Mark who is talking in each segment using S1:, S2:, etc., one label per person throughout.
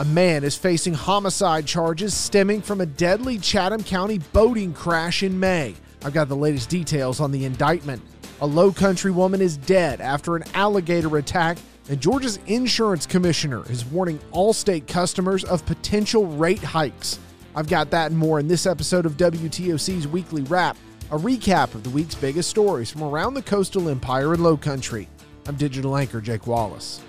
S1: A man is facing homicide charges stemming from a deadly Chatham County boating crash in May. I've got the latest details on the indictment. A low country woman is dead after an alligator attack, and Georgia's insurance commissioner is warning Allstate customers of potential rate hikes. I've got that and more in this episode of WTOC's Weekly Wrap, a recap of the week's biggest stories from around the coastal empire and low country. I'm digital anchor Jake Wallace.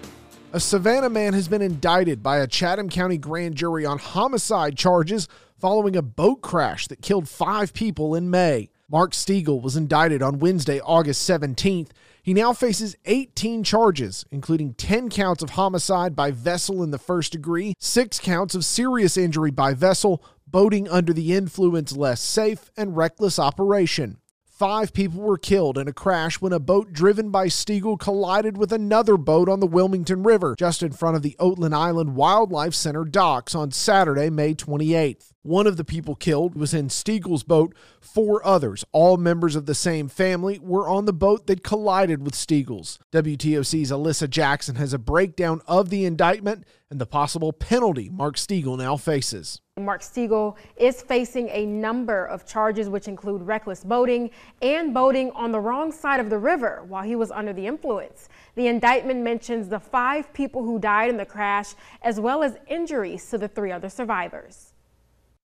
S1: A Savannah man has been indicted by a Chatham County grand jury on homicide charges following a boat crash that killed five people in May. Mark Stiegel was indicted on Wednesday, August 17th. He now faces 18 charges, including 10 counts of homicide by vessel in the first degree, 6 counts of serious injury by vessel, boating under the influence less safe, and reckless operation. Five people were killed in a crash when a boat driven by Stiegel collided with another boat on the Wilmington River, just in front of the Oatland Island Wildlife Center docks on Saturday, May 28th. One of the people killed was in Stiegel's boat. Four others, all members of the same family, were on the boat that collided with Stiegel's. WTOC's Alyssa Jackson has a breakdown of the indictment and the possible penalty Mark Stiegel now faces.
S2: Mark Stiegel is facing a number of charges, which include reckless boating and boating on the wrong side of the river while he was under the influence. The indictment mentions the five people who died in the crash, as well as injuries to the three other survivors.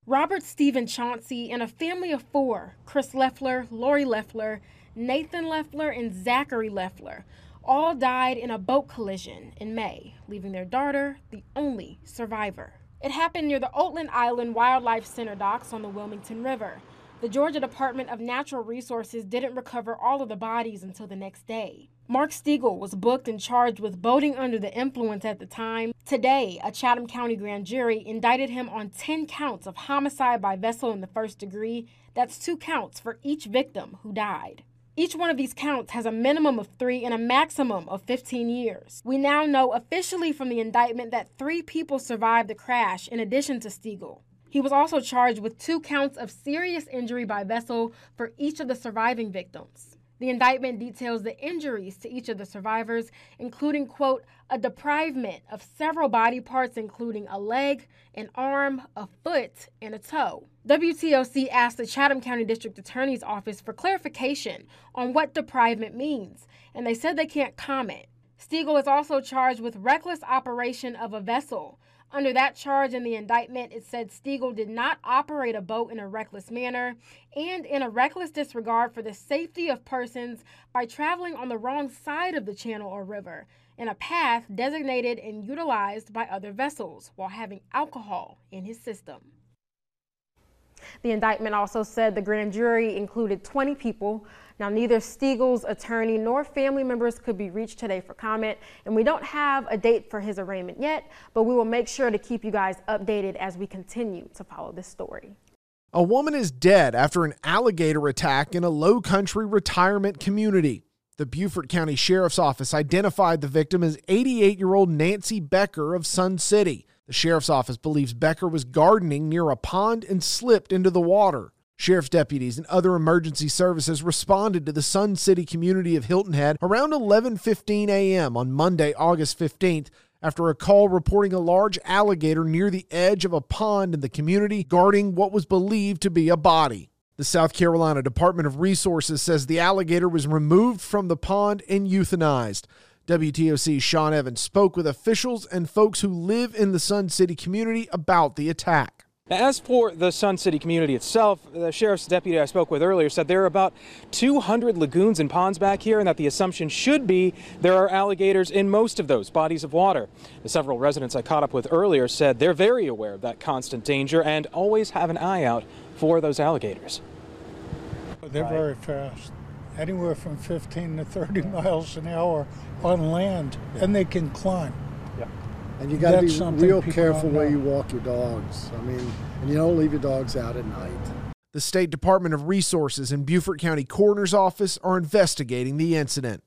S2: Robert Stephen Chauncey and a family of four Chris Leffler, Lori Leffler, Nathan Leffler, and Zachary Leffler all died in a boat collision in May, leaving their daughter the only survivor. It happened near the Oatland Island Wildlife Center docks on the Wilmington River. The Georgia Department of Natural Resources didn't recover all of the bodies until the next day. Mark Stiegel was booked and charged with boating under the influence at the time. Today, a Chatham County grand jury indicted him on 10 counts of homicide by vessel in the first degree. That's two counts for each victim who died. Each one of these counts has a minimum of three and a maximum of 15 years. We now know officially from the indictment that three people survived the crash in addition to Stiegel. He was also charged with two counts of serious injury by vessel for each of the surviving victims. The indictment details the injuries to each of the survivors, including, quote, a deprivement of several body parts, including a leg, an arm, a foot, and a toe. WTOC asked the Chatham County District Attorney's Office for clarification on what deprivement means, and they said they can't comment. Stiegel is also charged with reckless operation of a vessel, under that charge in the indictment, it said Stiegel did not operate a boat in a reckless manner and in a reckless disregard for the safety of persons by traveling on the wrong side of the channel or river in a path designated and utilized by other vessels while having alcohol in his system. The indictment also said the grand jury included 20 people now, neither Stiegel's attorney nor family members could be reached today for comment, and we don't have a date for his arraignment yet, but we will make sure to keep you guys updated as we continue to follow this story.
S1: A woman is dead after an alligator attack in a low country retirement community. The Beaufort County Sheriff's Office identified the victim as 88 year old Nancy Becker of Sun City. The Sheriff's Office believes Becker was gardening near a pond and slipped into the water. Sheriff's deputies and other emergency services responded to the Sun City community of Hilton Head around 11:15 a.m. on Monday, August 15th, after a call reporting a large alligator near the edge of a pond in the community guarding what was believed to be a body. The South Carolina Department of Resources says the alligator was removed from the pond and euthanized. WTOC's Sean Evans spoke with officials and folks who live in the Sun City community about the attack.
S3: Now, as for the Sun City community itself, the sheriff's deputy I spoke with earlier said there are about 200 lagoons and ponds back here, and that the assumption should be there are alligators in most of those bodies of water. The several residents I caught up with earlier said they're very aware of that constant danger and always have an eye out for those alligators.
S4: They're very fast, anywhere from 15 to 30 miles an hour on land, and they can climb.
S5: And you got to be real careful where you walk your dogs. I mean, and you don't leave your dogs out at night.
S1: The State Department of Resources and Beaufort County Coroner's Office are investigating the incident.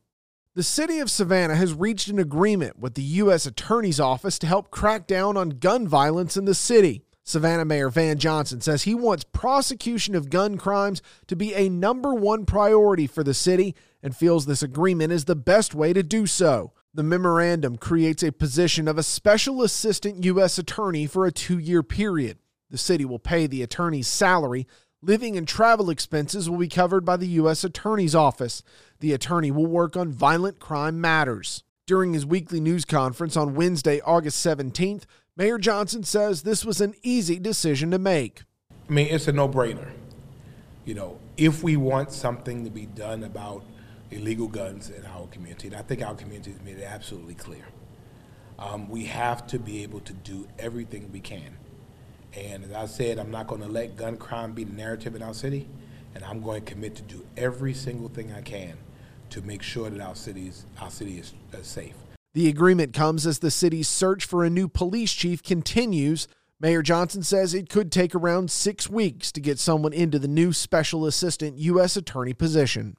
S1: The city of Savannah has reached an agreement with the U.S. Attorney's Office to help crack down on gun violence in the city. Savannah Mayor Van Johnson says he wants prosecution of gun crimes to be a number one priority for the city and feels this agreement is the best way to do so. The memorandum creates a position of a special assistant U.S. attorney for a two year period. The city will pay the attorney's salary. Living and travel expenses will be covered by the U.S. Attorney's Office. The attorney will work on violent crime matters. During his weekly news conference on Wednesday, August 17th, Mayor Johnson says this was an easy decision to make.
S6: I mean, it's a no brainer. You know, if we want something to be done about illegal guns in our community. And I think our community has made it absolutely clear. Um, we have to be able to do everything we can. And as I said, I'm not going to let gun crime be the narrative in our city, and I'm going to commit to do every single thing I can to make sure that our cities, our city is uh, safe.
S1: The agreement comes as the city's search for a new police chief continues. Mayor Johnson says it could take around six weeks to get someone into the new special assistant U.S. attorney position.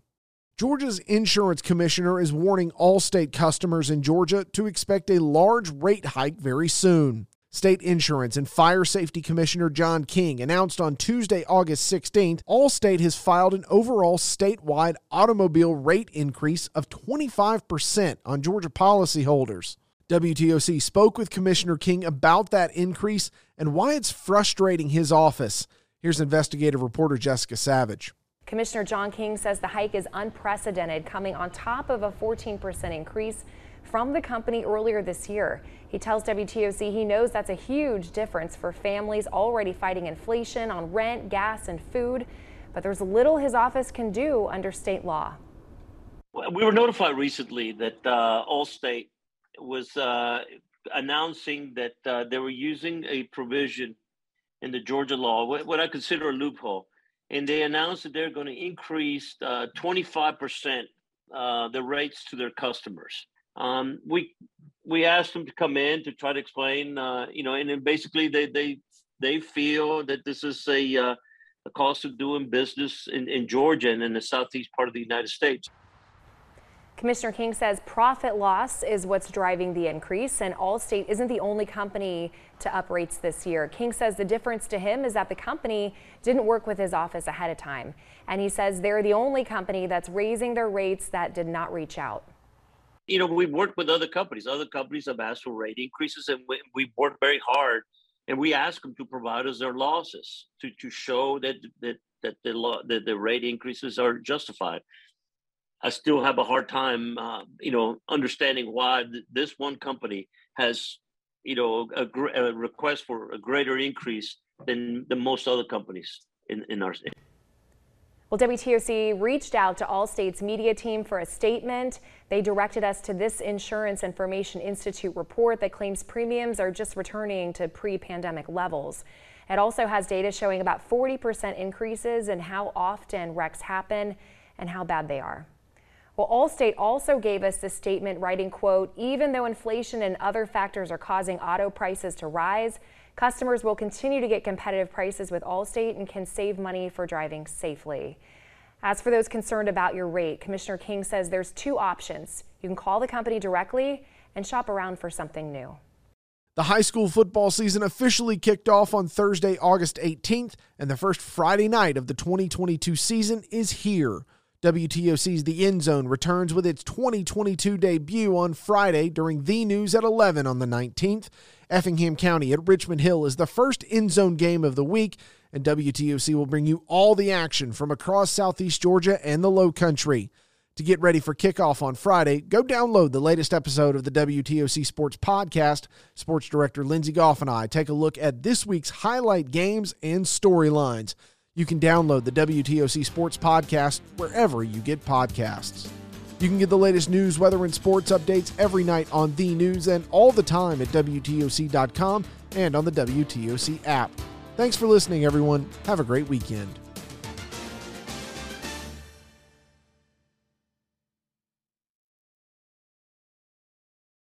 S1: Georgia's insurance commissioner is warning Allstate customers in Georgia to expect a large rate hike very soon. State Insurance and Fire Safety Commissioner John King announced on Tuesday, August 16th, Allstate has filed an overall statewide automobile rate increase of 25% on Georgia policyholders. WTOC spoke with Commissioner King about that increase and why it's frustrating his office. Here's investigative reporter Jessica Savage.
S7: Commissioner John King says the hike is unprecedented, coming on top of a 14% increase from the company earlier this year. He tells WTOC he knows that's a huge difference for families already fighting inflation on rent, gas, and food, but there's little his office can do under state law.
S8: We were notified recently that uh, Allstate was uh, announcing that uh, they were using a provision in the Georgia law, what, what I consider a loophole, and they announced that they're going to increase uh, 25% uh, the rates to their customers. Um, we we asked them to come in to try to explain, uh, you know, and then basically they they they feel that this is a uh, a cost of doing business in, in Georgia and in the southeast part of the United States.
S7: Commissioner King says profit loss is what's driving the increase, and Allstate isn't the only company to up rates this year. King says the difference to him is that the company didn't work with his office ahead of time. And he says they're the only company that's raising their rates that did not reach out.
S8: You know, we've worked with other companies. Other companies have asked for rate increases, and we, we've worked very hard. And we ask them to provide us their losses to, to show that that that the, that the rate increases are justified. I still have a hard time, uh, you know, understanding why th- this one company has, you know, a, gr- a, request for a greater increase than, than most other companies in, in our state.
S7: Well, WTOC reached out to Allstate's media team for a statement. They directed us to this Insurance Information Institute report that claims premiums are just returning to pre-pandemic levels. It also has data showing about 40% increases in how often wrecks happen and how bad they are. Well, Allstate also gave us this statement writing, quote, even though inflation and other factors are causing auto prices to rise, customers will continue to get competitive prices with Allstate and can save money for driving safely. As for those concerned about your rate, Commissioner King says there's two options. You can call the company directly and shop around for something new.
S1: The high school football season officially kicked off on Thursday, August 18th, and the first Friday night of the 2022 season is here. WTOC's The End Zone returns with its 2022 debut on Friday during The News at 11 on the 19th. Effingham County at Richmond Hill is the first End Zone game of the week, and WTOC will bring you all the action from across Southeast Georgia and the Low Country. To get ready for kickoff on Friday, go download the latest episode of the WTOC Sports Podcast. Sports Director Lindsey Goff and I take a look at this week's highlight games and storylines. You can download the WTOC Sports Podcast wherever you get podcasts. You can get the latest news, weather, and sports updates every night on The News and all the time at WTOC.com and on the WTOC app. Thanks for listening, everyone. Have a great weekend.